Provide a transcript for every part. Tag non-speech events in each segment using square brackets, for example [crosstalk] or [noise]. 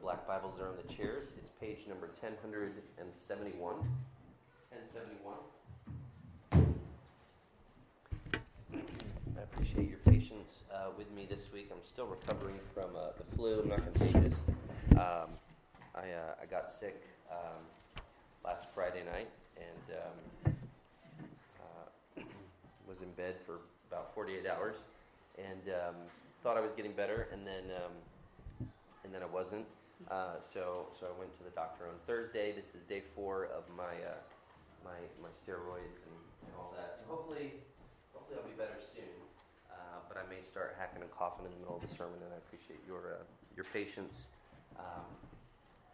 black Bibles are on the chairs. It's page number 1071. 1071. I appreciate your patience uh, with me this week. I'm still recovering from uh, the flu. I'm not contagious. Um, I, uh, I got sick um, last Friday night and um, uh, [clears throat] was in bed for about 48 hours and um, thought I was getting better, and then um, and then I wasn't. Uh, so so I went to the doctor on Thursday. This is day four of my uh, my my steroids and, and, all that. So hopefully hopefully I'll be better soon. Uh, but I may start hacking and coughing in the middle of the sermon, and I appreciate your uh, your patience um,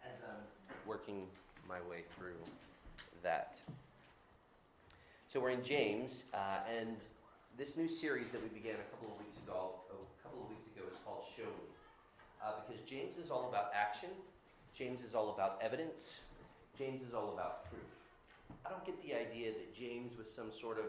as I'm working my way through that. So we're in James, uh, and this new series that we began a couple of weeks ago, a couple of weeks ago, is called Show Me uh, because James is all about action, James is all about evidence, James is all about proof. I don't get the idea that James was some sort of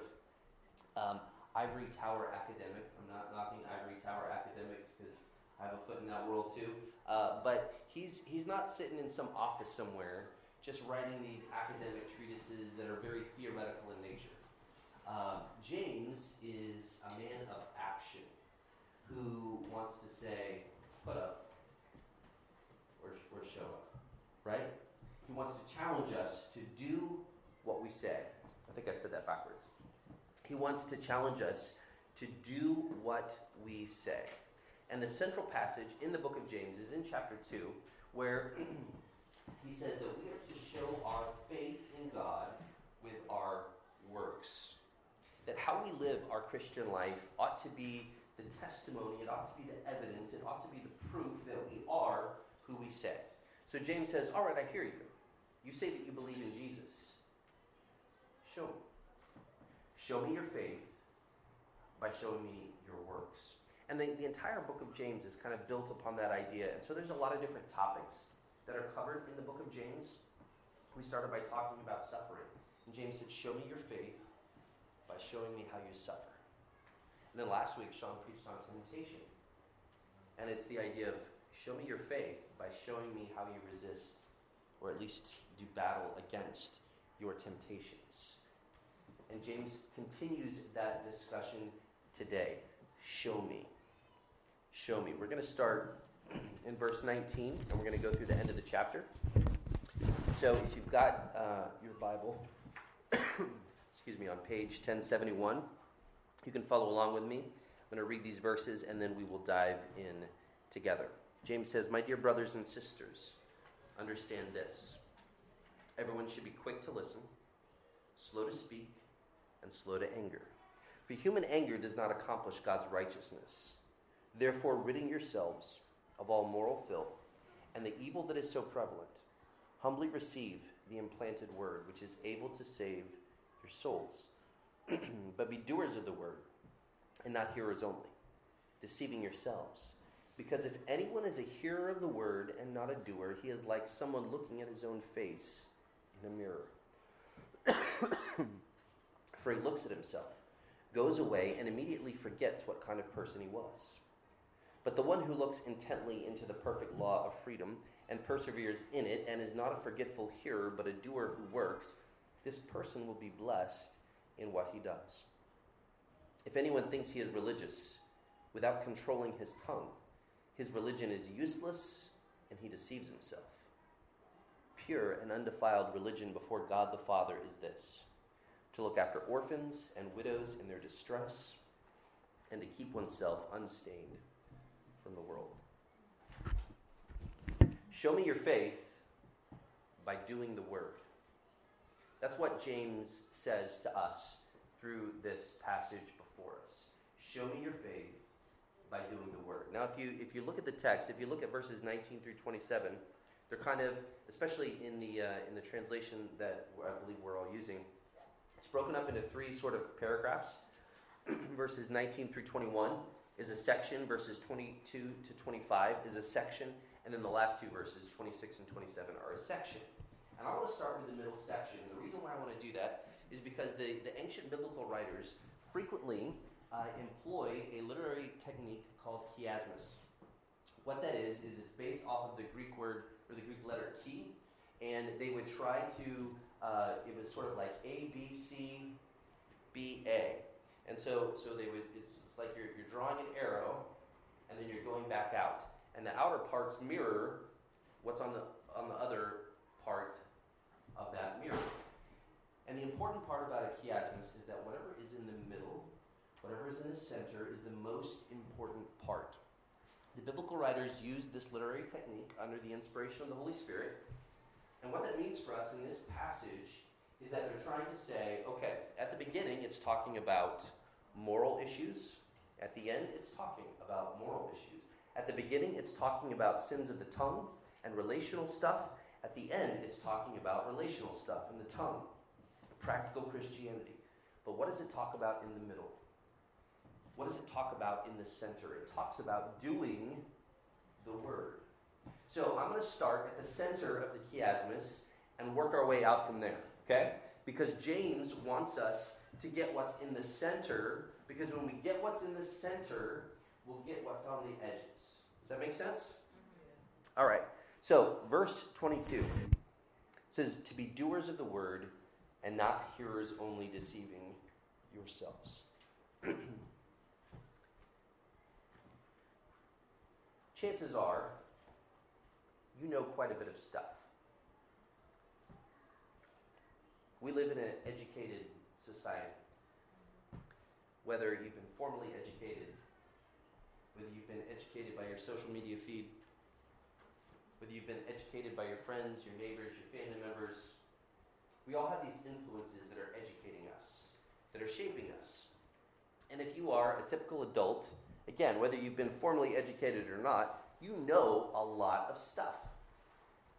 um, ivory tower academic. I'm not knocking ivory tower academics because I have a foot in that world too. Uh, but he's, he's not sitting in some office somewhere just writing these academic treatises that are very theoretical in nature. Uh, James is a man of action who wants to say, put up or, or show up, right? He wants to challenge us to do what we say. I think I said that backwards. He wants to challenge us to do what we say. And the central passage in the book of James is in chapter 2, where [clears throat] he says that we are to show our faith in God with our works. That how we live our Christian life ought to be the testimony, it ought to be the evidence, it ought to be the proof that we are who we say. So James says, All right, I hear you. You say that you believe in Jesus. Show me. Show me your faith by showing me your works. And the, the entire book of James is kind of built upon that idea. And so there's a lot of different topics that are covered in the book of James. We started by talking about suffering. And James said, Show me your faith by showing me how you suffer. And then last week, Sean preached on temptation. And it's the idea of show me your faith by showing me how you resist, or at least do battle against your temptations. And James continues that discussion today. Show me. Show me. We're going to start [clears throat] in verse 19, and we're going to go through the end of the chapter. So if you've got uh, your Bible, [coughs] excuse me, on page 1071, you can follow along with me. I'm going to read these verses, and then we will dive in together. James says, My dear brothers and sisters, understand this. Everyone should be quick to listen, slow to speak, and slow to anger. For human anger does not accomplish God's righteousness. Therefore, ridding yourselves of all moral filth and the evil that is so prevalent, humbly receive the implanted word, which is able to save your souls. [clears throat] but be doers of the word, and not hearers only, deceiving yourselves. Because if anyone is a hearer of the word and not a doer, he is like someone looking at his own face in a mirror. For he looks at himself, goes away, and immediately forgets what kind of person he was. But the one who looks intently into the perfect law of freedom and perseveres in it, and is not a forgetful hearer, but a doer who works, this person will be blessed in what he does. If anyone thinks he is religious without controlling his tongue, his religion is useless and he deceives himself. Pure and undefiled religion before God the Father is this to look after orphans and widows in their distress, and to keep oneself unstained from the world. Show me your faith by doing the word. That's what James says to us through this passage before us. Show me your faith by doing the word. Now, if you if you look at the text, if you look at verses 19 through 27, they're kind of, especially in the uh, in the translation that I believe we're all using, it's broken up into three sort of paragraphs. [clears throat] verses 19 through 21 is a section. Verses 22 to 25 is a section, and then the last two verses, 26 and 27, are a section. And I want to start with the middle section. And the reason why I want to do that is because the, the ancient biblical writers frequently uh, employed a literary technique called chiasmus. What that is, is it's based off of the Greek word or the Greek letter chi, and they would try to, uh, it was sort of like A, B, C, B, A. And so, so they would, it's, it's like you're, you're drawing an arrow, and then you're going back out. And the outer parts mirror what's on the, on the other part of that mirror. And the important part about a chiasmus is that whatever is in the middle, whatever is in the center, is the most important part. The biblical writers used this literary technique under the inspiration of the Holy Spirit. And what that means for us in this passage is that they're trying to say, okay, at the beginning it's talking about moral issues. At the end, it's talking about moral issues. At the beginning, it's talking about sins of the tongue and relational stuff. At the end, it's talking about relational stuff and the tongue, practical Christianity. But what does it talk about in the middle? What does it talk about in the center? It talks about doing the word. So I'm going to start at the center of the chiasmus and work our way out from there, okay? Because James wants us to get what's in the center, because when we get what's in the center, we'll get what's on the edges. Does that make sense? Mm-hmm. All right. So, verse 22 says, To be doers of the word and not hearers only, deceiving yourselves. [clears throat] Chances are you know quite a bit of stuff. We live in an educated society. Whether you've been formally educated, whether you've been educated by your social media feed, whether you've been educated by your friends, your neighbors, your family members, we all have these influences that are educating us, that are shaping us. And if you are a typical adult, again, whether you've been formally educated or not, you know a lot of stuff.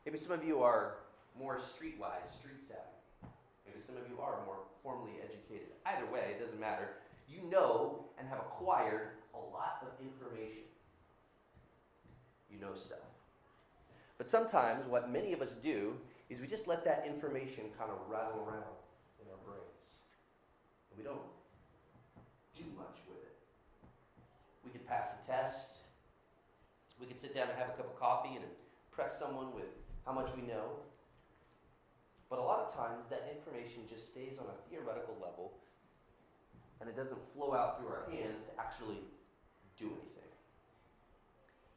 Maybe some of you are more streetwise, street savvy. Maybe some of you are more formally educated. Either way, it doesn't matter. You know and have acquired a lot of information. You know stuff. But sometimes what many of us do is we just let that information kind of rattle around in our brains. And we don't do much with it. We could pass a test. We could sit down and have a cup of coffee and impress someone with how much we know. But a lot of times that information just stays on a theoretical level and it doesn't flow out through our hands to actually do anything.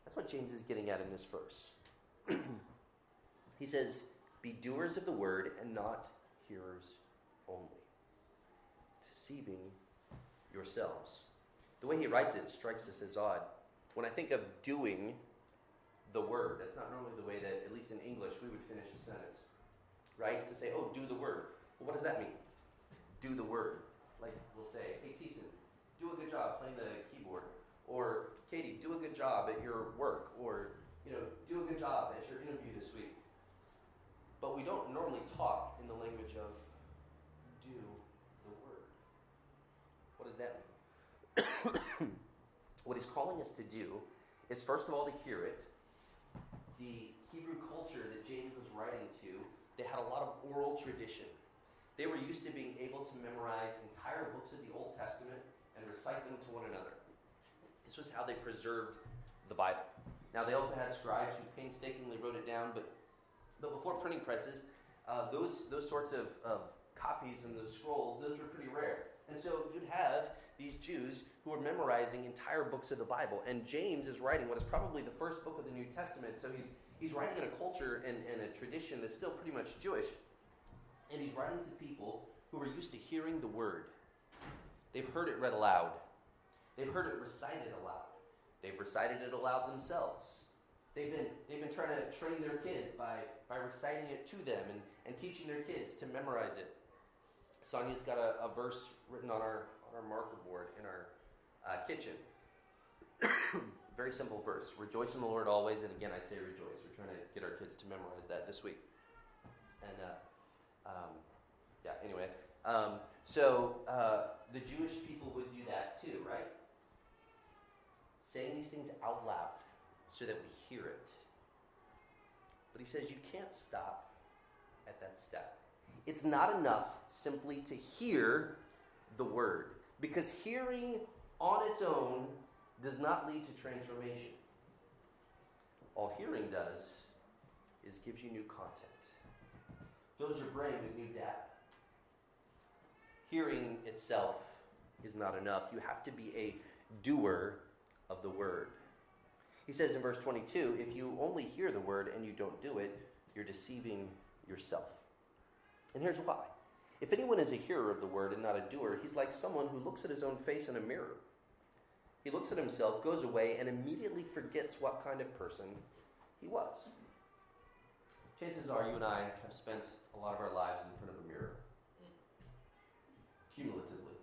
That's what James is getting at in this verse. [clears throat] he says, Be doers of the word and not hearers only, deceiving yourselves. The way he writes it strikes us as odd. When I think of doing the word, that's not normally the way that, at least in English, we would finish a sentence. Right? To say, oh, do the word. Well, what does that mean? Do the word. Like we'll say, hey, Thiessen, do a good job playing the keyboard. Or, Katie, do a good job at your work. Or, you know, do a good job at your interview this week. But we don't normally talk in the language of do the word. What does that mean? [coughs] what he's calling us to do is, first of all, to hear it. The Hebrew culture that James was writing to, they had a lot of oral tradition. They were used to being able to memorize entire books of the Old Testament and recite them to one another. This was how they preserved the Bible. Now, they also had scribes who painstakingly wrote it down, but, but before printing presses, uh, those, those sorts of, of copies and those scrolls, those were pretty rare. And so you'd have these Jews who are memorizing entire books of the Bible. And James is writing what is probably the first book of the New Testament. So he's, he's writing in a culture and, and a tradition that's still pretty much Jewish. And he's writing to people who are used to hearing the word. They've heard it read aloud, they've heard it recited aloud, they've recited it aloud themselves. They've been, they've been trying to train their kids by, by reciting it to them and, and teaching their kids to memorize it. Sonia's got a, a verse written on our, our marker board in our uh, kitchen. [coughs] Very simple verse. Rejoice in the Lord always, and again I say rejoice. We're trying to get our kids to memorize that this week. And uh, um, yeah, anyway. Um, so uh, the Jewish people would do that too, right? Saying these things out loud so that we hear it. But he says you can't stop at that step. It's not enough simply to hear the word, because hearing on its own does not lead to transformation. All hearing does is gives you new content, fills your brain with new data. Hearing itself is not enough. You have to be a doer of the word. He says in verse 22 if you only hear the word and you don't do it, you're deceiving yourself. And here's why. If anyone is a hearer of the word and not a doer, he's like someone who looks at his own face in a mirror. He looks at himself, goes away, and immediately forgets what kind of person he was. Chances are you and I have spent a lot of our lives in front of a mirror, cumulatively.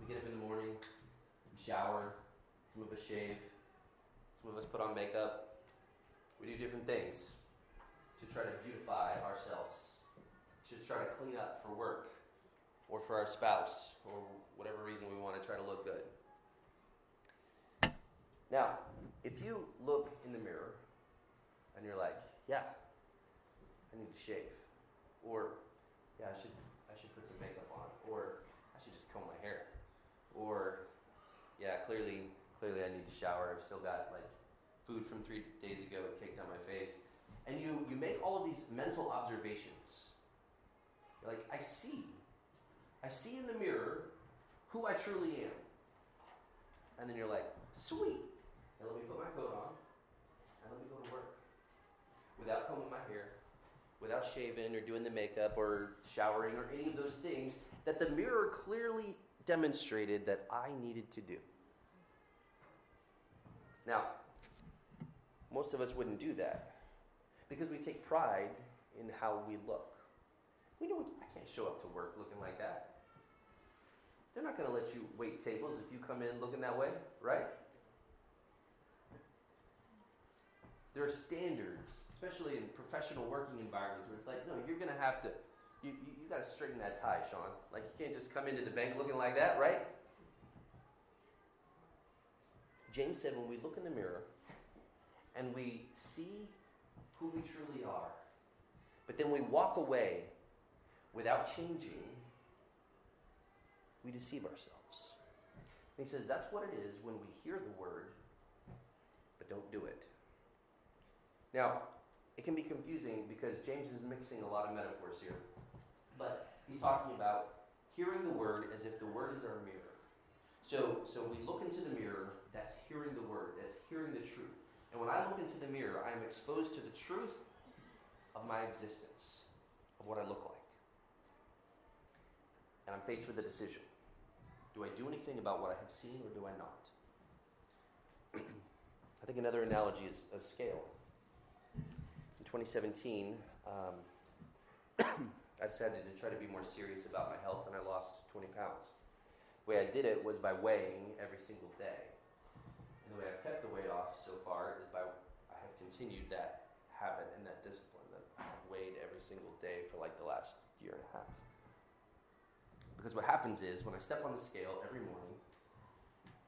We get up in the morning, we shower, some of us shave, some of us put on makeup. We do different things to try to beautify ourselves, to try to clean up for work or for our spouse or whatever reason we want to try to look good. Now, if you look in the mirror and you're like, yeah, I need to shave, or yeah, I should I should put some makeup on, or I should just comb my hair, or yeah, clearly clearly I need to shower. I've still got like food from three days ago caked on my face, and you you make all of these mental observations. Like, I see, I see in the mirror who I truly am, and then you're like, sweet, and let me put my coat on, and let me go to work. Without combing my hair, without shaving or doing the makeup or showering or any of those things that the mirror clearly demonstrated that I needed to do. Now, most of us wouldn't do that because we take pride in how we look. We know I can't show up to work looking like that. They're not going to let you wait tables if you come in looking that way, right? There are standards, especially in professional working environments, where it's like, no, you're going to have to, you, you, you got to straighten that tie, Sean. Like, you can't just come into the bank looking like that, right? James said, when we look in the mirror and we see who we truly are, but then we walk away without changing, we deceive ourselves. And he says that's what it is when we hear the word, but don't do it. Now, it can be confusing because James is mixing a lot of metaphors here. But he's talking about hearing the word as if the word is our mirror. So, so we look into the mirror, that's hearing the word, that's hearing the truth. And when I look into the mirror, I am exposed to the truth of my existence, of what I look like. And I'm faced with a decision. Do I do anything about what I have seen or do I not? [clears throat] I think another analogy is a scale. In 2017, um, [clears throat] I decided to try to be more serious about my health, and I lost 20 pounds. The way I did it was by weighing every single day. And the way I've kept the weight off so far is by I have continued that habit and that discipline that I've weighed every single day for like the last year and a half. Because what happens is when I step on the scale every morning,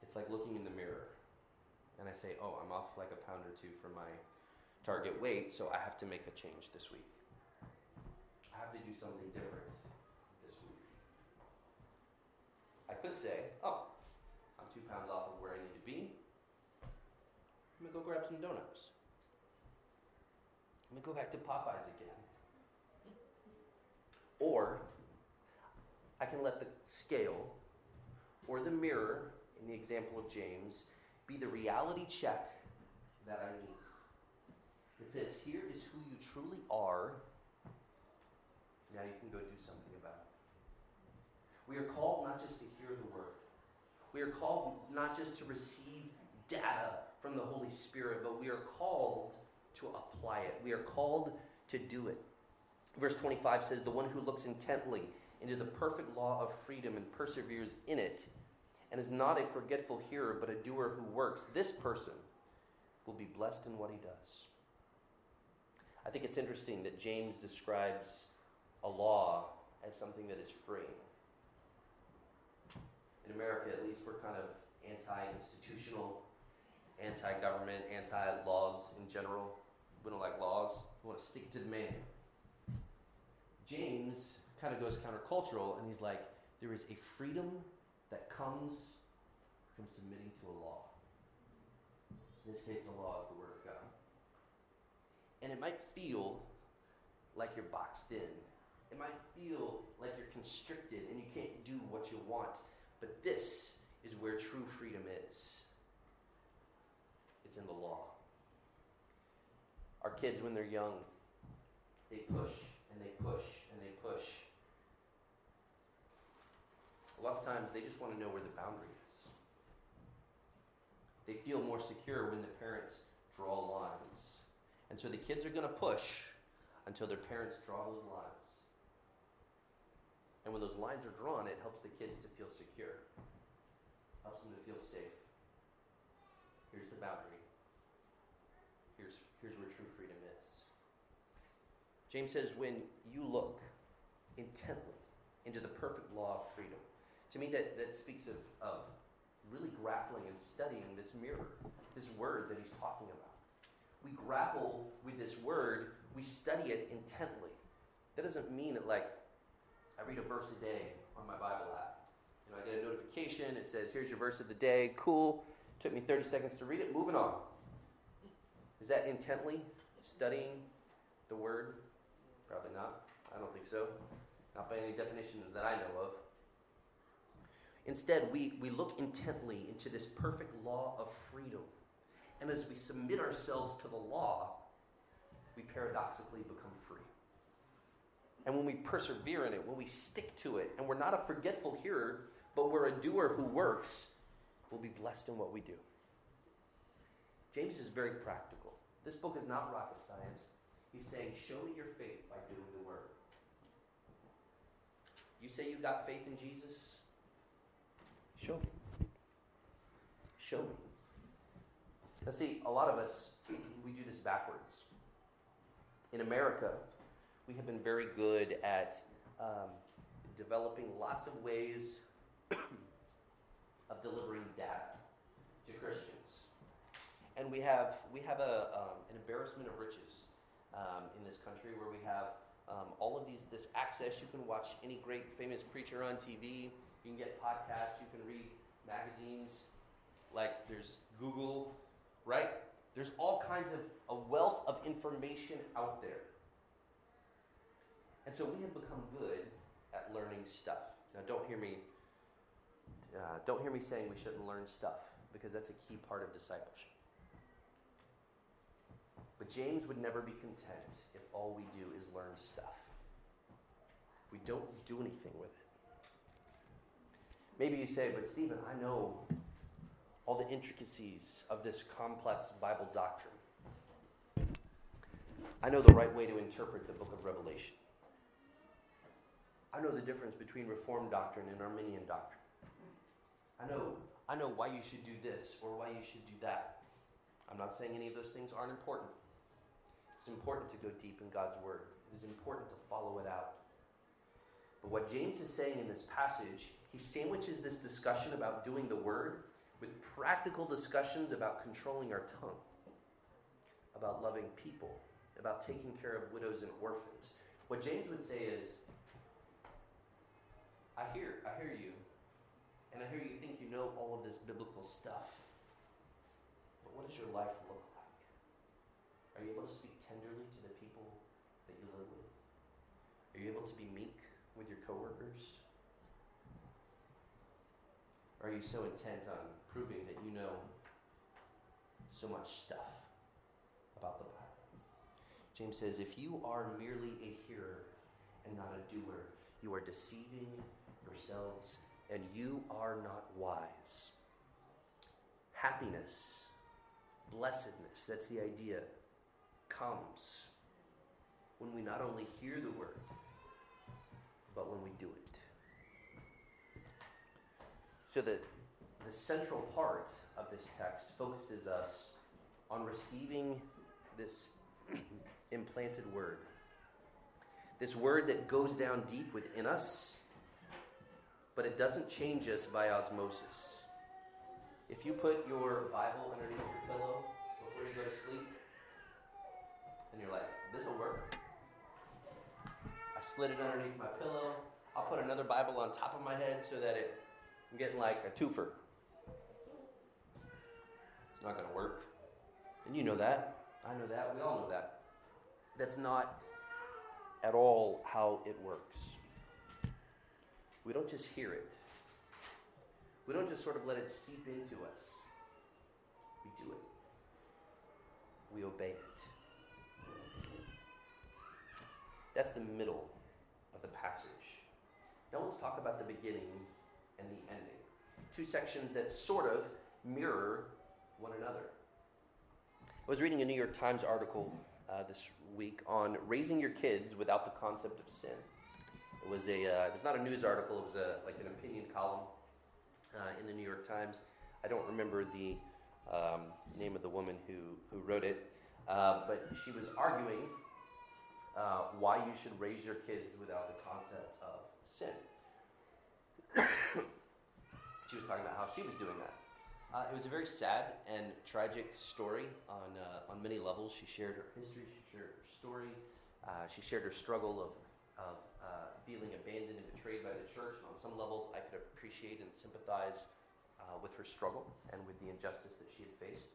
it's like looking in the mirror. And I say, oh, I'm off like a pound or two from my target weight, so I have to make a change this week. I have to do something different this week. I could say, oh, I'm two pounds off of where I need to be. I'm gonna go grab some donuts. I'm gonna go back to Popeyes again. Or I can let the scale or the mirror, in the example of James, be the reality check that I need. It says, Here is who you truly are. Now you can go do something about it. We are called not just to hear the word, we are called not just to receive data from the Holy Spirit, but we are called to apply it. We are called to do it. Verse 25 says, The one who looks intently into the perfect law of freedom and perseveres in it, and is not a forgetful hearer, but a doer who works, this person will be blessed in what he does. I think it's interesting that James describes a law as something that is free. In America, at least, we're kind of anti institutional, anti government, anti laws in general. We don't like laws, we want to stick it to the man. James kind of goes countercultural and he's like, there is a freedom that comes from submitting to a law. In this case, the law is the Word of God. And it might feel like you're boxed in. It might feel like you're constricted and you can't do what you want. But this is where true freedom is it's in the law. Our kids, when they're young, they push and they push and they push. Lot of times they just want to know where the boundary is. They feel more secure when the parents draw lines. And so the kids are going to push until their parents draw those lines. And when those lines are drawn, it helps the kids to feel secure, helps them to feel safe. Here's the boundary. Here's, here's where true freedom is. James says, when you look intently into the perfect law of freedom, to me that, that speaks of, of really grappling and studying this mirror, this word that he's talking about. We grapple with this word, we study it intently. That doesn't mean that, like, I read a verse a day on my Bible app. You know, I get a notification, it says, here's your verse of the day, cool. Took me 30 seconds to read it, moving on. Is that intently studying the word? Probably not. I don't think so. Not by any definitions that I know of. Instead, we, we look intently into this perfect law of freedom. And as we submit ourselves to the law, we paradoxically become free. And when we persevere in it, when we stick to it, and we're not a forgetful hearer, but we're a doer who works, we'll be blessed in what we do. James is very practical. This book is not rocket science. He's saying, Show me your faith by doing the word. You say you got faith in Jesus? Show me. Show me. Now, see, a lot of us, [clears throat] we do this backwards. In America, we have been very good at um, developing lots of ways [clears throat] of delivering data to Christians. And we have, we have a, um, an embarrassment of riches um, in this country where we have um, all of these, this access. You can watch any great famous preacher on TV. You can get podcasts. You can read magazines. Like there's Google, right? There's all kinds of a wealth of information out there. And so we have become good at learning stuff. Now, don't hear me. Uh, don't hear me saying we shouldn't learn stuff because that's a key part of discipleship. But James would never be content if all we do is learn stuff. We don't do anything with it. Maybe you say, but Stephen, I know all the intricacies of this complex Bible doctrine. I know the right way to interpret the book of Revelation. I know the difference between Reformed doctrine and Arminian doctrine. I know, I know why you should do this or why you should do that. I'm not saying any of those things aren't important. It's important to go deep in God's Word, it is important to follow it out. What James is saying in this passage, he sandwiches this discussion about doing the Word with practical discussions about controlling our tongue, about loving people, about taking care of widows and orphans. What James would say is, I hear, I hear you, and I hear you think you know all of this biblical stuff. But what does your life look like? Are you able to speak tenderly to the people that you live with? Are you able to be meek with your coworkers? Or are you so intent on proving that you know so much stuff about the Bible? James says, if you are merely a hearer and not a doer, you are deceiving yourselves, and you are not wise. Happiness, blessedness, that's the idea, comes when we not only hear the word, but when we do it. So that the central part of this text focuses us on receiving this [clears throat] implanted word. This word that goes down deep within us but it doesn't change us by osmosis. If you put your Bible underneath your pillow before you go to sleep, and you're like, this will work. Slid it underneath my pillow. I'll put another Bible on top of my head so that it, I'm getting like a twofer. It's not going to work. And you know that. I know that. We all know that. That's not at all how it works. We don't just hear it, we don't just sort of let it seep into us. We do it, we obey it. That's the middle passage. Now let's talk about the beginning and the ending. Two sections that sort of mirror one another. I was reading a New York Times article uh, this week on raising your kids without the concept of sin. It was a uh, it was not a news article. It was a like an opinion column uh, in the New York Times. I don't remember the um, name of the woman who who wrote it, uh, but she was arguing uh, why you should raise your kids without the concept of sin. [coughs] she was talking about how she was doing that. Uh, it was a very sad and tragic story on, uh, on many levels. She shared her history, she shared her story, uh, she shared her struggle of, of uh, feeling abandoned and betrayed by the church. And on some levels, I could appreciate and sympathize uh, with her struggle and with the injustice that she had faced.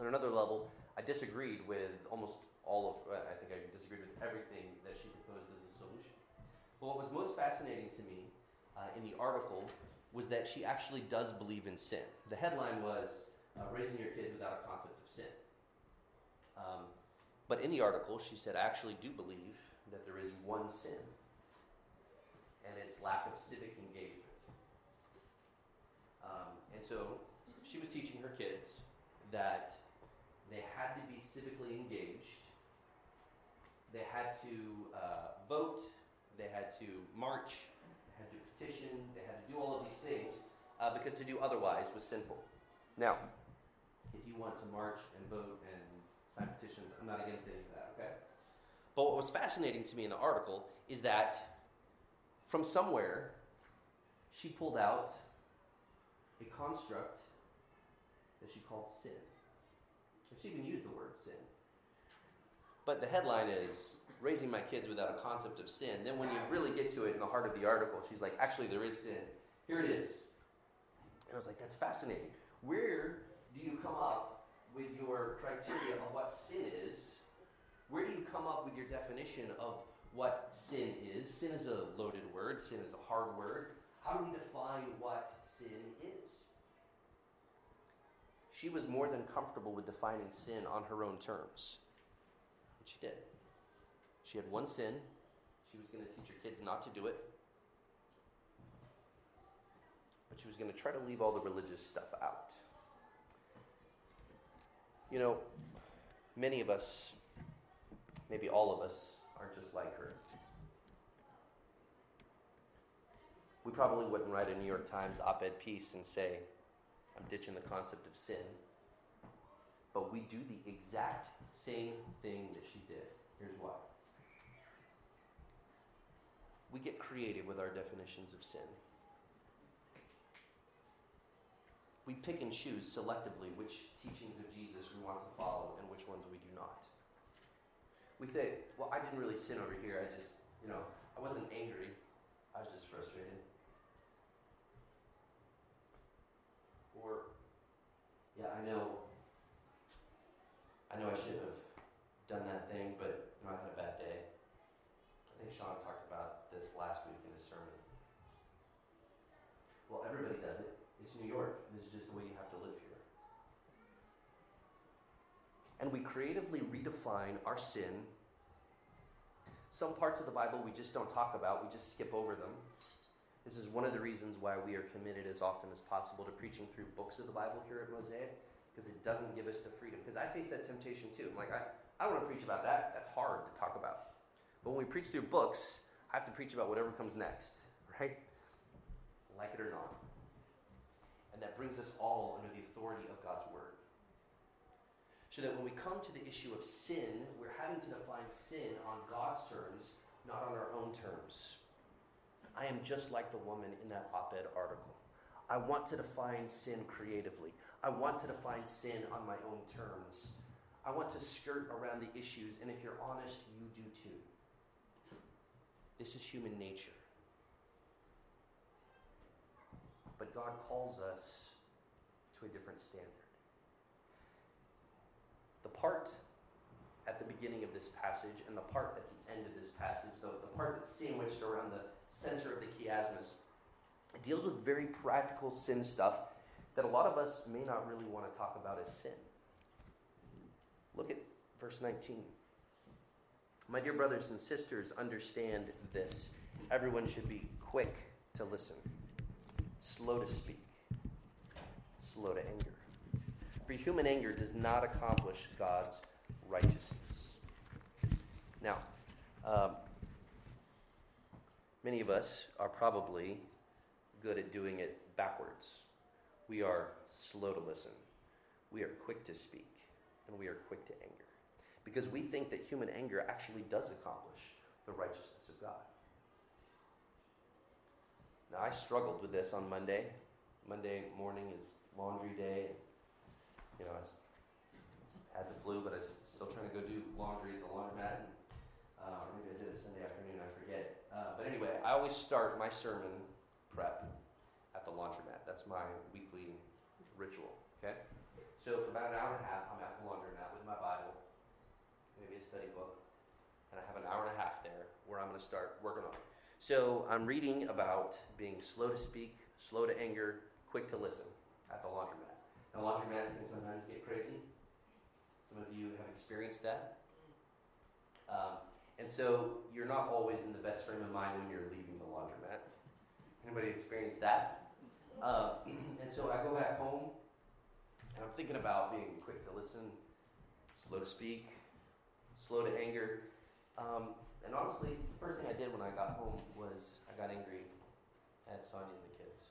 On another level, I disagreed with almost all of, I think I disagreed with everything that she proposed as a solution. But what was most fascinating to me uh, in the article was that she actually does believe in sin. The headline was uh, Raising Your Kids Without a Concept of Sin. Um, but in the article, she said, I actually do believe that there is one sin, and it's lack of civic engagement. Um, and so she was teaching her kids that they had to be civically engaged they had to uh, vote, they had to march, they had to petition, they had to do all of these things uh, because to do otherwise was sinful. Now, if you want to march and vote and sign petitions, I'm not against any of that, okay? But what was fascinating to me in the article is that from somewhere, she pulled out a construct that she called sin. And she even used the word sin. But the headline is raising my kids without a concept of sin. Then when you really get to it in the heart of the article, she's like, actually, there is sin. Here it is. And I was like, that's fascinating. Where do you come up with your criteria of what sin is? Where do you come up with your definition of what sin is? Sin is a loaded word, sin is a hard word. How do we define what sin is? She was more than comfortable with defining sin on her own terms. She did. She had one sin. She was going to teach her kids not to do it. But she was going to try to leave all the religious stuff out. You know, many of us, maybe all of us, aren't just like her. We probably wouldn't write a New York Times op ed piece and say, I'm ditching the concept of sin but we do the exact same thing that she did. Here's why. We get creative with our definitions of sin. We pick and choose selectively which teachings of Jesus we want to follow and which ones we do not. We say, well, I didn't really sin over here. I just, you know, I wasn't angry. I was just frustrated. Or, yeah, I know I know I should have done that thing, but you know, I had a bad day. I think Sean talked about this last week in his sermon. Well, everybody does it. It's New York. This is just the way you have to live here. And we creatively redefine our sin. Some parts of the Bible we just don't talk about, we just skip over them. This is one of the reasons why we are committed as often as possible to preaching through books of the Bible here at Mosaic because it doesn't give us the freedom. Because I face that temptation too. I'm like, I, I don't want to preach about that. That's hard to talk about. But when we preach through books, I have to preach about whatever comes next, right? Like it or not. And that brings us all under the authority of God's Word. So that when we come to the issue of sin, we're having to define sin on God's terms, not on our own terms. I am just like the woman in that op ed article. I want to define sin creatively. I want to define sin on my own terms. I want to skirt around the issues, and if you're honest, you do too. This is human nature. But God calls us to a different standard. The part at the beginning of this passage and the part at the end of this passage, the, the part that's sandwiched around the center of the chiasmus, deals with very practical sin stuff that a lot of us may not really want to talk about as sin. Look at verse 19. My dear brothers and sisters, understand this. Everyone should be quick to listen, slow to speak, slow to anger. For human anger does not accomplish God's righteousness. Now, um, many of us are probably good at doing it backwards. We are slow to listen, we are quick to speak, and we are quick to anger because we think that human anger actually does accomplish the righteousness of God. Now, I struggled with this on Monday. Monday morning is laundry day. You know, I had the flu, but I was still trying to go do laundry at the laundromat. And, uh, or maybe I did it Sunday afternoon, I forget. Uh, but anyway, I always start my sermon prep at the laundromat. That's my weekly ritual, okay? So for about an hour and a half, I'm at the laundromat with my Bible maybe a study book, and I have an hour and a half there where I'm going to start working on it. So I'm reading about being slow to speak, slow to anger, quick to listen at the laundromat. Now, laundromats can sometimes get crazy. Some of you have experienced that. Um, and so you're not always in the best frame of mind when you're leaving the laundromat. Anybody experienced that? Um, [clears throat] and so I go back home and I'm thinking about being quick to listen, slow to speak, slow to anger. Um, and honestly, the first thing I did when I got home was I got angry at Sonia and the kids.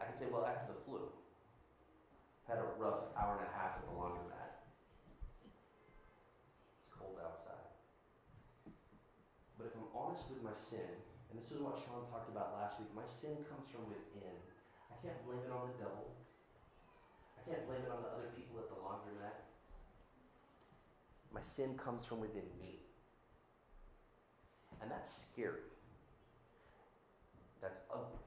I could say, well, I had the flu. Had a rough hour and a half at the laundromat. It's cold outside. But if I'm honest with my sin, and this is what Sean talked about last week, my sin comes from within. I can't blame it on the devil. I can't blame it on the other people at the laundromat. My sin comes from within me. And that's scary. That's ugly.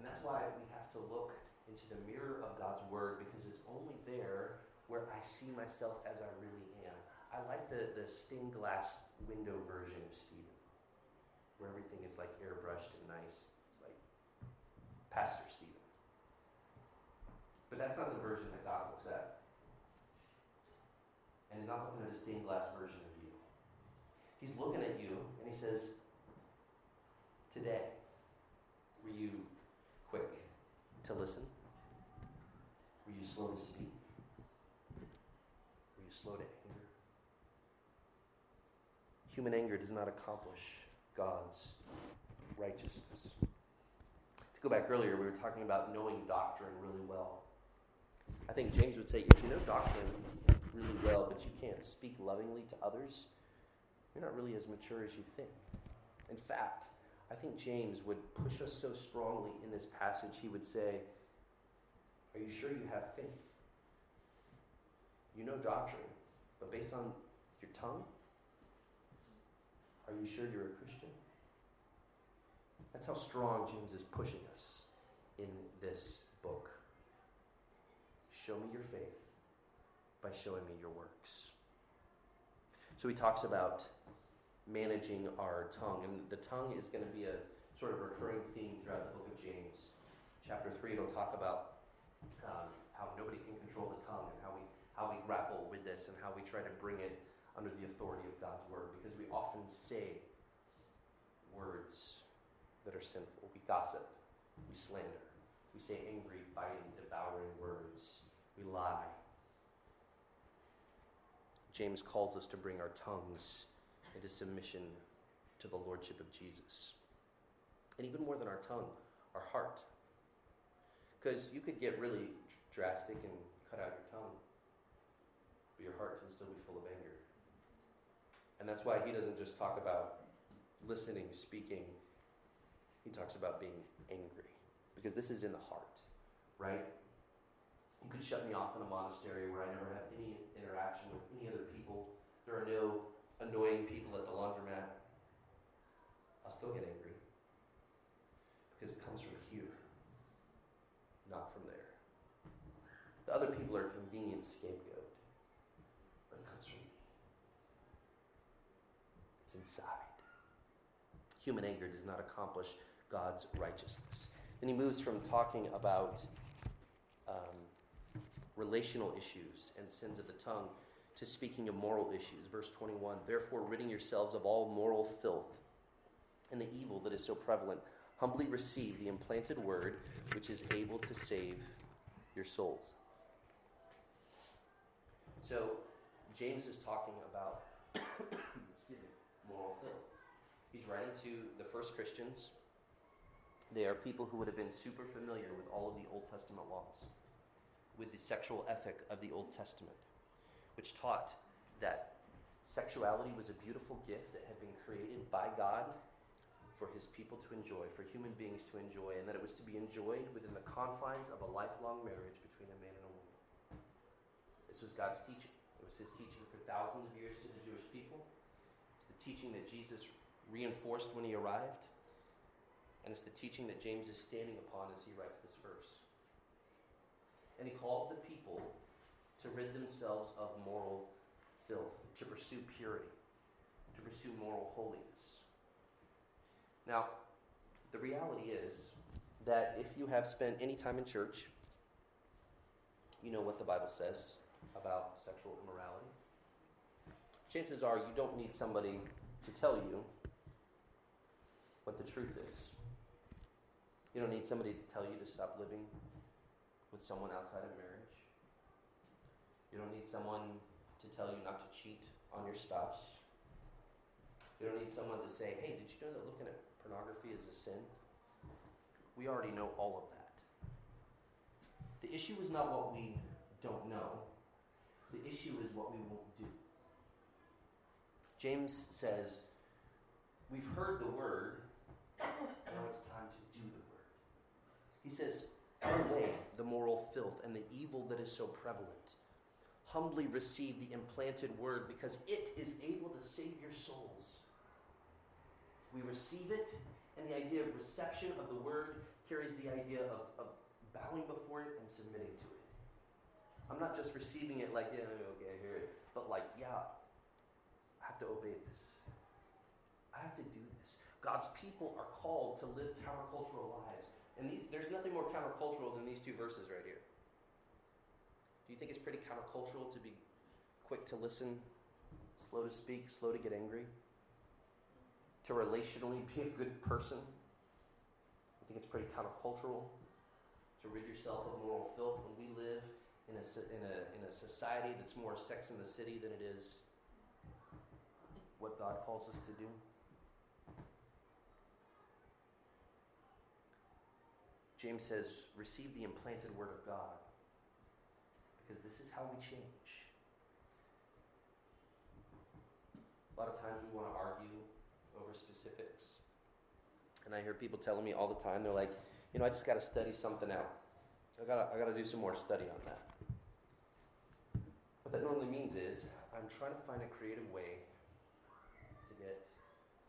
And that's why we have to look into the mirror of God's Word because it's only there where I see myself as I really am. I like the, the stained glass window version of Stephen, where everything is like airbrushed and nice. It's like Pastor Stephen. But that's not the version that God looks at and he's not looking at a stained glass version of you. He's looking at you and he says, Today, were you quick to listen? Were you slow to speak? Were you slow to anger? Human anger does not accomplish God's righteousness. To go back earlier, we were talking about knowing doctrine really well. I think James would say if you know doctrine, really well, but you can't speak lovingly to others, you're not really as mature as you think. In fact, I think James would push us so strongly in this passage, he would say, Are you sure you have faith? You know doctrine, but based on your tongue, are you sure you're a Christian? That's how strong James is pushing us in this book. Show me your faith by showing me your works. So he talks about managing our tongue, and the tongue is going to be a sort of recurring theme throughout the book of James. Chapter 3, it'll talk about um, how nobody can control the tongue and how we, how we grapple with this and how we try to bring it under the authority of God's word because we often say words that are sinful. We gossip, we slander, we say angry, biting, devouring words, we lie, James calls us to bring our tongues into submission to the lordship of Jesus. And even more than our tongue, our heart. Because you could get really drastic and cut out your tongue, but your heart can still be full of anger. And that's why he doesn't just talk about listening, speaking, he talks about being angry. Because this is in the heart, right? You could shut me off in a monastery where I never have any interaction with any other people. There are no annoying people at the laundromat. I'll still get angry because it comes from here, not from there. The other people are convenient scapegoat, but it comes inside. Human anger does not accomplish God's righteousness. Then he moves from talking about um, relational issues and sins of the tongue to speaking of moral issues. Verse 21 Therefore, ridding yourselves of all moral filth and the evil that is so prevalent, humbly receive the implanted word which is able to save your souls. So, James is talking about [coughs] excuse me, moral filth. He's writing to the first Christians. They are people who would have been super familiar with all of the Old Testament laws, with the sexual ethic of the Old Testament, which taught that sexuality was a beautiful gift that had been created by God for his people to enjoy, for human beings to enjoy, and that it was to be enjoyed within the confines of a lifelong marriage between a man and a woman. This was God's teaching. It was his teaching for thousands of years to the Jewish people. It's the teaching that Jesus reinforced when he arrived. And it's the teaching that James is standing upon as he writes this verse. And he calls the people to rid themselves of moral filth, to pursue purity, to pursue moral holiness. Now, the reality is that if you have spent any time in church, you know what the Bible says about sexual immorality. Chances are you don't need somebody to tell you truth is. You don't need somebody to tell you to stop living with someone outside of marriage. You don't need someone to tell you not to cheat on your spouse. You don't need someone to say, hey, did you know that looking at pornography is a sin? We already know all of that. The issue is not what we don't know, the issue is what we won't do. James says, We've heard the word, now it's time to do the word. He says, Put away the moral filth and the evil that is so prevalent. Humbly receive the implanted word because it is able to save your souls. We receive it, and the idea of reception of the word carries the idea of, of bowing before it and submitting to it. I'm not just receiving it like, yeah, okay, I hear it, but like, yeah, I have to obey this. I have to do this. God's people are called to live countercultural lives. And these, there's nothing more countercultural than these two verses right here. Do you think it's pretty countercultural to be quick to listen, slow to speak, slow to get angry? To relationally be a good person? I think it's pretty countercultural to rid yourself of moral filth when we live in a, in a, in a society that's more sex in the city than it is what God calls us to do. James says, receive the implanted word of God because this is how we change. A lot of times we want to argue over specifics. And I hear people telling me all the time, they're like, you know, I just got to study something out. I got I got to do some more study on that. What that normally means is I'm trying to find a creative way to get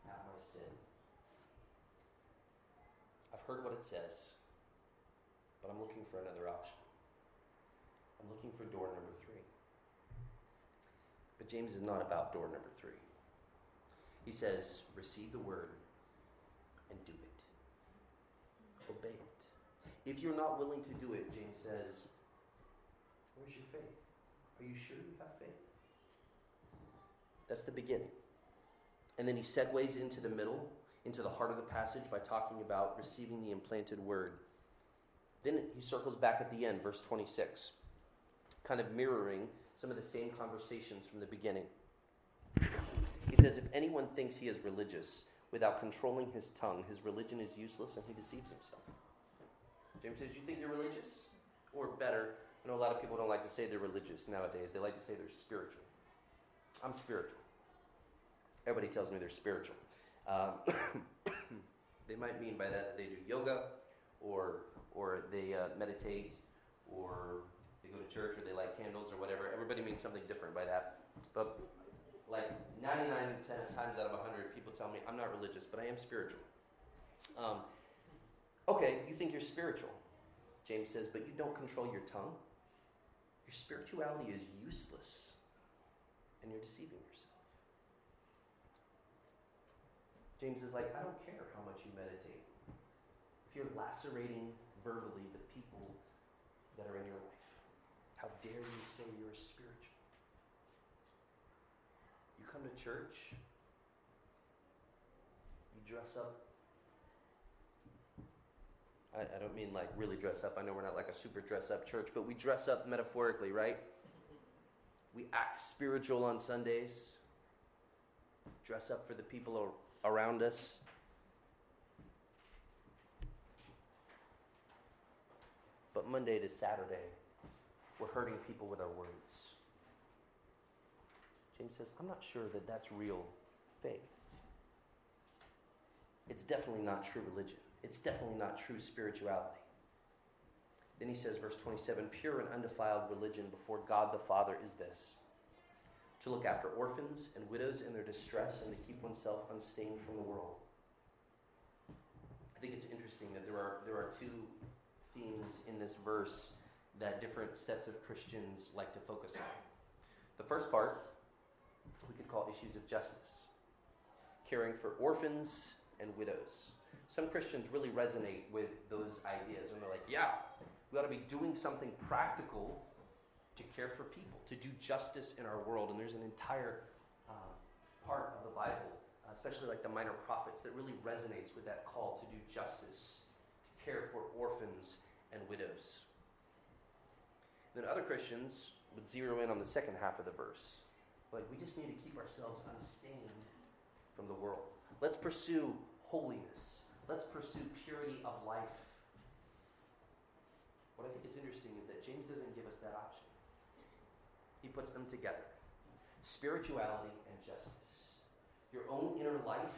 at my sin. I've heard what it says, but I'm looking for another option. I'm looking for door number three. But James is not about door number three. He says, receive the word and do it. Obey it. If you're not willing to do it, James says, where's your faith? Are you sure you have faith? That's the beginning. And then he segues into the middle, into the heart of the passage by talking about receiving the implanted word. Then he circles back at the end, verse 26, kind of mirroring some of the same conversations from the beginning. He says, If anyone thinks he is religious without controlling his tongue, his religion is useless and he deceives himself. James says, You think you're religious? Or better, I know a lot of people don't like to say they're religious nowadays. They like to say they're spiritual. I'm spiritual. Everybody tells me they're spiritual. Um, [coughs] they might mean by that that they do yoga, or or they uh, meditate, or they go to church, or they light candles, or whatever. Everybody means something different by that. But like 99 times out of 100, people tell me I'm not religious, but I am spiritual. Um, okay, you think you're spiritual. James says, but you don't control your tongue. Your spirituality is useless, and you're deceiving yourself. James is like, I don't care how much you meditate. If you're lacerating verbally the people that are in your life, how dare you say you're spiritual? You come to church, you dress up. I, I don't mean like really dress up. I know we're not like a super dress up church, but we dress up metaphorically, right? We act spiritual on Sundays, dress up for the people around us. But Monday to Saturday, we're hurting people with our words. James says, I'm not sure that that's real faith. It's definitely not true religion. It's definitely not true spirituality. Then he says, verse 27 pure and undefiled religion before God the Father is this to look after orphans and widows in their distress and to keep oneself unstained from the world. I think it's interesting that there are, there are two themes in this verse that different sets of Christians like to focus on. The first part we could call issues of justice, caring for orphans and widows. Some Christians really resonate with those ideas, and they're like, yeah, we ought to be doing something practical to care for people, to do justice in our world. And there's an entire uh, part of the Bible, especially like the minor prophets, that really resonates with that call to do justice, care for orphans and widows. then other Christians would zero in on the second half of the verse. Like, we just need to keep ourselves unstained from the world. Let's pursue holiness. Let's pursue purity of life. What I think is interesting is that James doesn't give us that option. He puts them together spirituality and justice. Your own inner life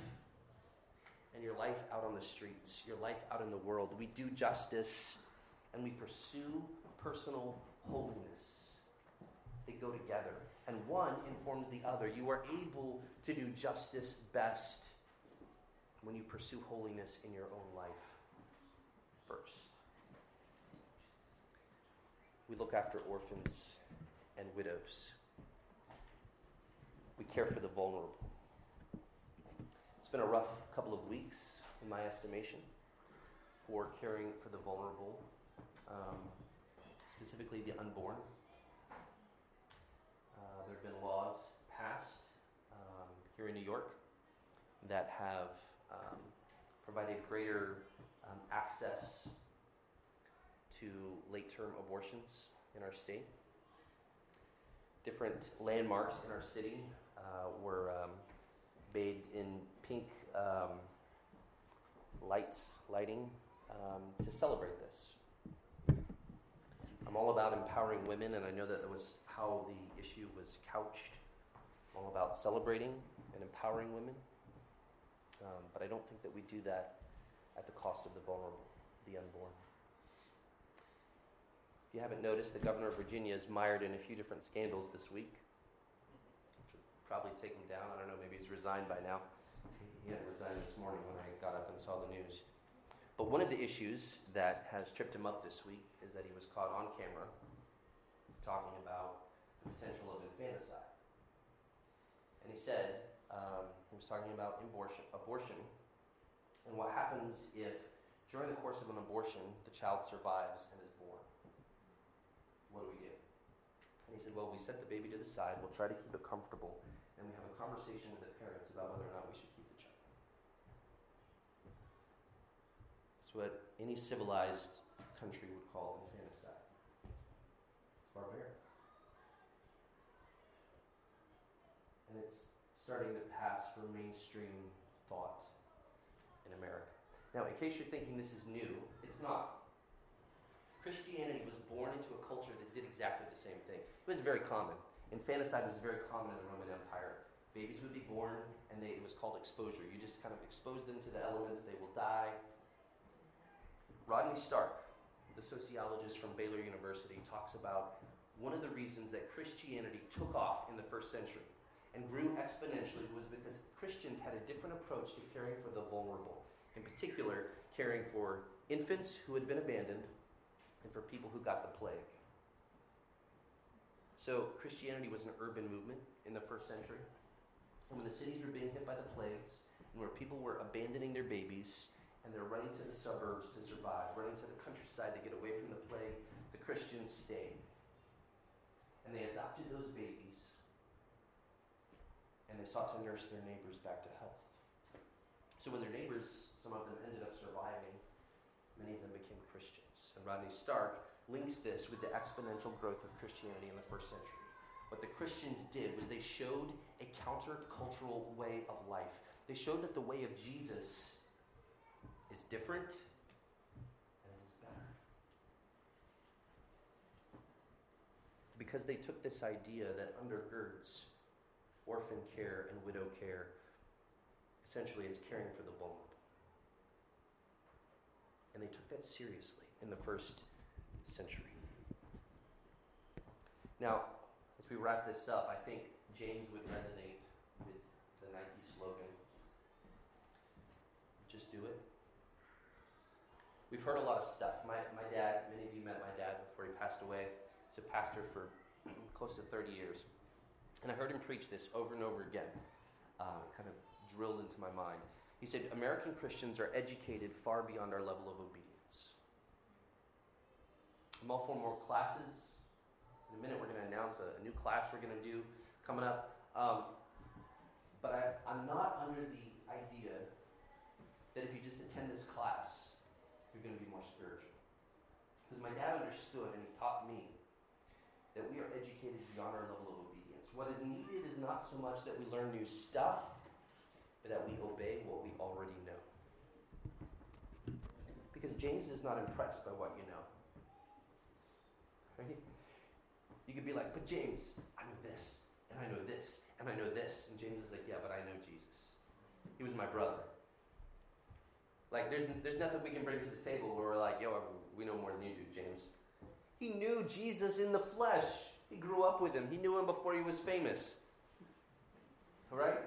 and your life out on the streets, your life out in the world. We do justice and we pursue personal holiness. They go together, and one informs the other. You are able to do justice best when you pursue holiness in your own life first. We look after orphans and widows. We care for the vulnerable. Been a rough couple of weeks, in my estimation, for caring for the vulnerable, um, specifically the unborn. Uh, there have been laws passed um, here in New York that have um, provided greater um, access to late term abortions in our state different landmarks in our city uh, were um, bathed in pink um, lights, lighting, um, to celebrate this. I'm all about empowering women, and I know that that was how the issue was couched. I'm all about celebrating and empowering women, um, but I don't think that we do that at the cost of the vulnerable, the unborn If you haven't noticed, the governor of Virginia is mired in a few different scandals this week. Probably take him down. I don't know, maybe he's resigned by now. He had resigned this morning when I got up and saw the news. But one of the issues that has tripped him up this week is that he was caught on camera talking about the potential of infanticide. And he said, um, he was talking about abortion, abortion and what happens if, during the course of an abortion, the child survives and is born. what do we do? And he said, well, we set the baby to the side, we'll try to keep it comfortable, and we have a conversation with the parents about whether or not we should keep the child. It's what any civilized country would call infanticide. It's barbaric. And it's starting to pass for mainstream thought in America. Now, in case you're thinking this is new, it's not. Christianity was born into a culture that did exactly the same thing. It was very common. Infanticide was very common in the Roman Empire. Babies would be born, and they, it was called exposure. You just kind of expose them to the elements, they will die. Rodney Stark, the sociologist from Baylor University, talks about one of the reasons that Christianity took off in the first century and grew exponentially was because Christians had a different approach to caring for the vulnerable. In particular, caring for infants who had been abandoned and for people who got the plague. So Christianity was an urban movement in the first century. And when the cities were being hit by the plagues, and where people were abandoning their babies and they're running to the suburbs to survive, running to the countryside to get away from the plague, the Christians stayed. And they adopted those babies and they sought to nurse their neighbors back to health. So when their neighbors, some of them ended up surviving, many of them became Christians. And Rodney Stark links this with the exponential growth of Christianity in the first century. What the Christians did was they showed a countercultural way of life. They showed that the way of Jesus is different and it is better. Because they took this idea that undergirds orphan care and widow care, essentially, it's caring for the vulnerable. And they took that seriously in the first century. Now, as we wrap this up, I think James would resonate with the Nike slogan just do it. We've heard a lot of stuff. My, my dad, many of you met my dad before he passed away. He's a pastor for close to 30 years. And I heard him preach this over and over again, uh, kind of drilled into my mind. He said, American Christians are educated far beyond our level of obedience. I'm all for more classes. In a minute, we're going to announce a, a new class we're going to do coming up. Um, but I, I'm not under the idea that if you just attend this class, going to be more spiritual. Because my dad understood and he taught me that we are educated beyond our level of obedience. What is needed is not so much that we learn new stuff, but that we obey what we already know. Because James is not impressed by what you know. Right? You could be like, but James, I know this, and I know this, and I know this. And James is like, yeah, but I know Jesus. He was my brother. Like, there's, there's nothing we can bring to the table where we're like, yo, we know more than you do, James. He knew Jesus in the flesh. He grew up with him. He knew him before he was famous. All right?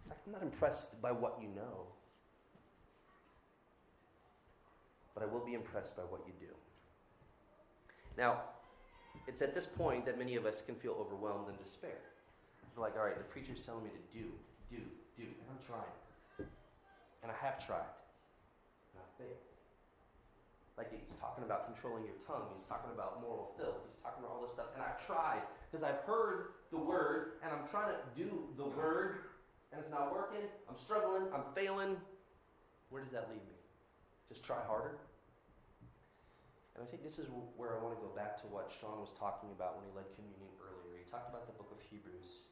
It's like, I'm not impressed by what you know, but I will be impressed by what you do. Now, it's at this point that many of us can feel overwhelmed and despair. We're like, all right, the preacher's telling me to do, do, do, and I'm trying. And I have tried. And I failed. Like he's talking about controlling your tongue. He's talking about moral filth. He's talking about all this stuff. And I've tried because I've heard the word and I'm trying to do the word and it's not working. I'm struggling. I'm failing. Where does that lead me? Just try harder? And I think this is where I want to go back to what Sean was talking about when he led communion earlier. He talked about the book of Hebrews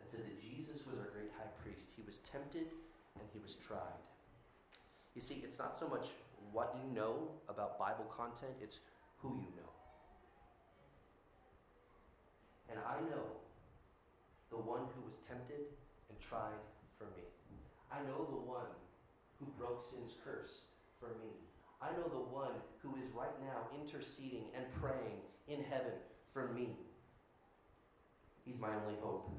and said that Jesus was our great high priest. He was tempted and he was tried. You see, it's not so much what you know about Bible content, it's who you know. And I know the one who was tempted and tried for me. I know the one who broke sin's curse for me. I know the one who is right now interceding and praying in heaven for me. He's my only hope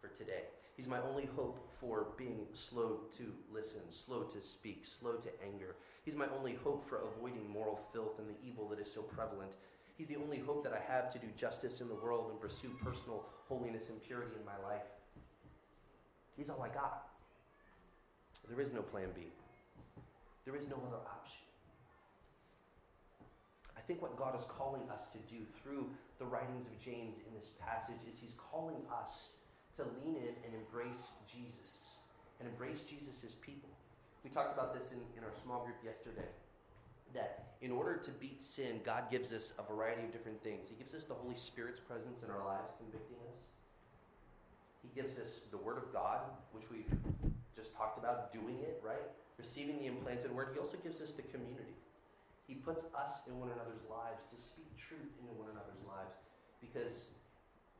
for today. He's my only hope for being slow to listen, slow to speak, slow to anger. He's my only hope for avoiding moral filth and the evil that is so prevalent. He's the only hope that I have to do justice in the world and pursue personal holiness and purity in my life. He's all I got. There is no plan B. There is no other option. I think what God is calling us to do through the writings of James in this passage is He's calling us to lean in and embrace Jesus and embrace Jesus as people. We talked about this in, in our small group yesterday. That in order to beat sin, God gives us a variety of different things. He gives us the Holy Spirit's presence in our lives, convicting us. He gives us the Word of God, which we've just talked about, doing it, right? Receiving the implanted Word. He also gives us the community. He puts us in one another's lives to speak truth into one another's lives because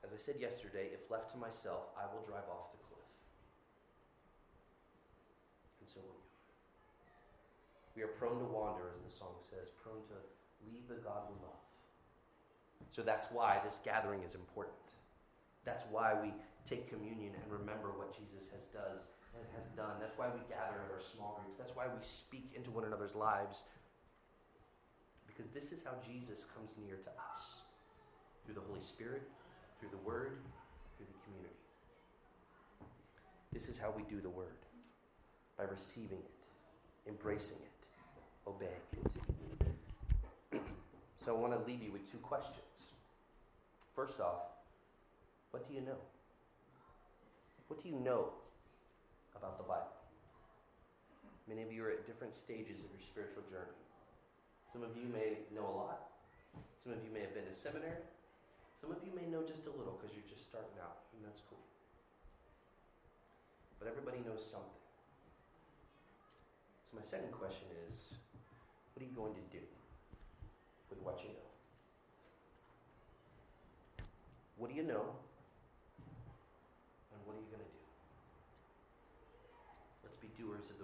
as I said yesterday, if left to myself, I will drive off the cliff. And so will you. We are prone to wander, as the song says, prone to leave the God we love. So that's why this gathering is important. That's why we take communion and remember what Jesus has does has done. That's why we gather in our small groups. That's why we speak into one another's lives. Because this is how Jesus comes near to us through the Holy Spirit through the Word, through the community. This is how we do the word by receiving it, embracing it, obeying it. [clears throat] so I want to leave you with two questions. First off, what do you know? What do you know about the Bible? Many of you are at different stages of your spiritual journey. Some of you may know a lot. Some of you may have been to seminary. Some of you may know just a little because you're just starting out, and that's cool. But everybody knows something. So, my second question is what are you going to do with what you know? What do you know? And what are you going to do? Let's be doers of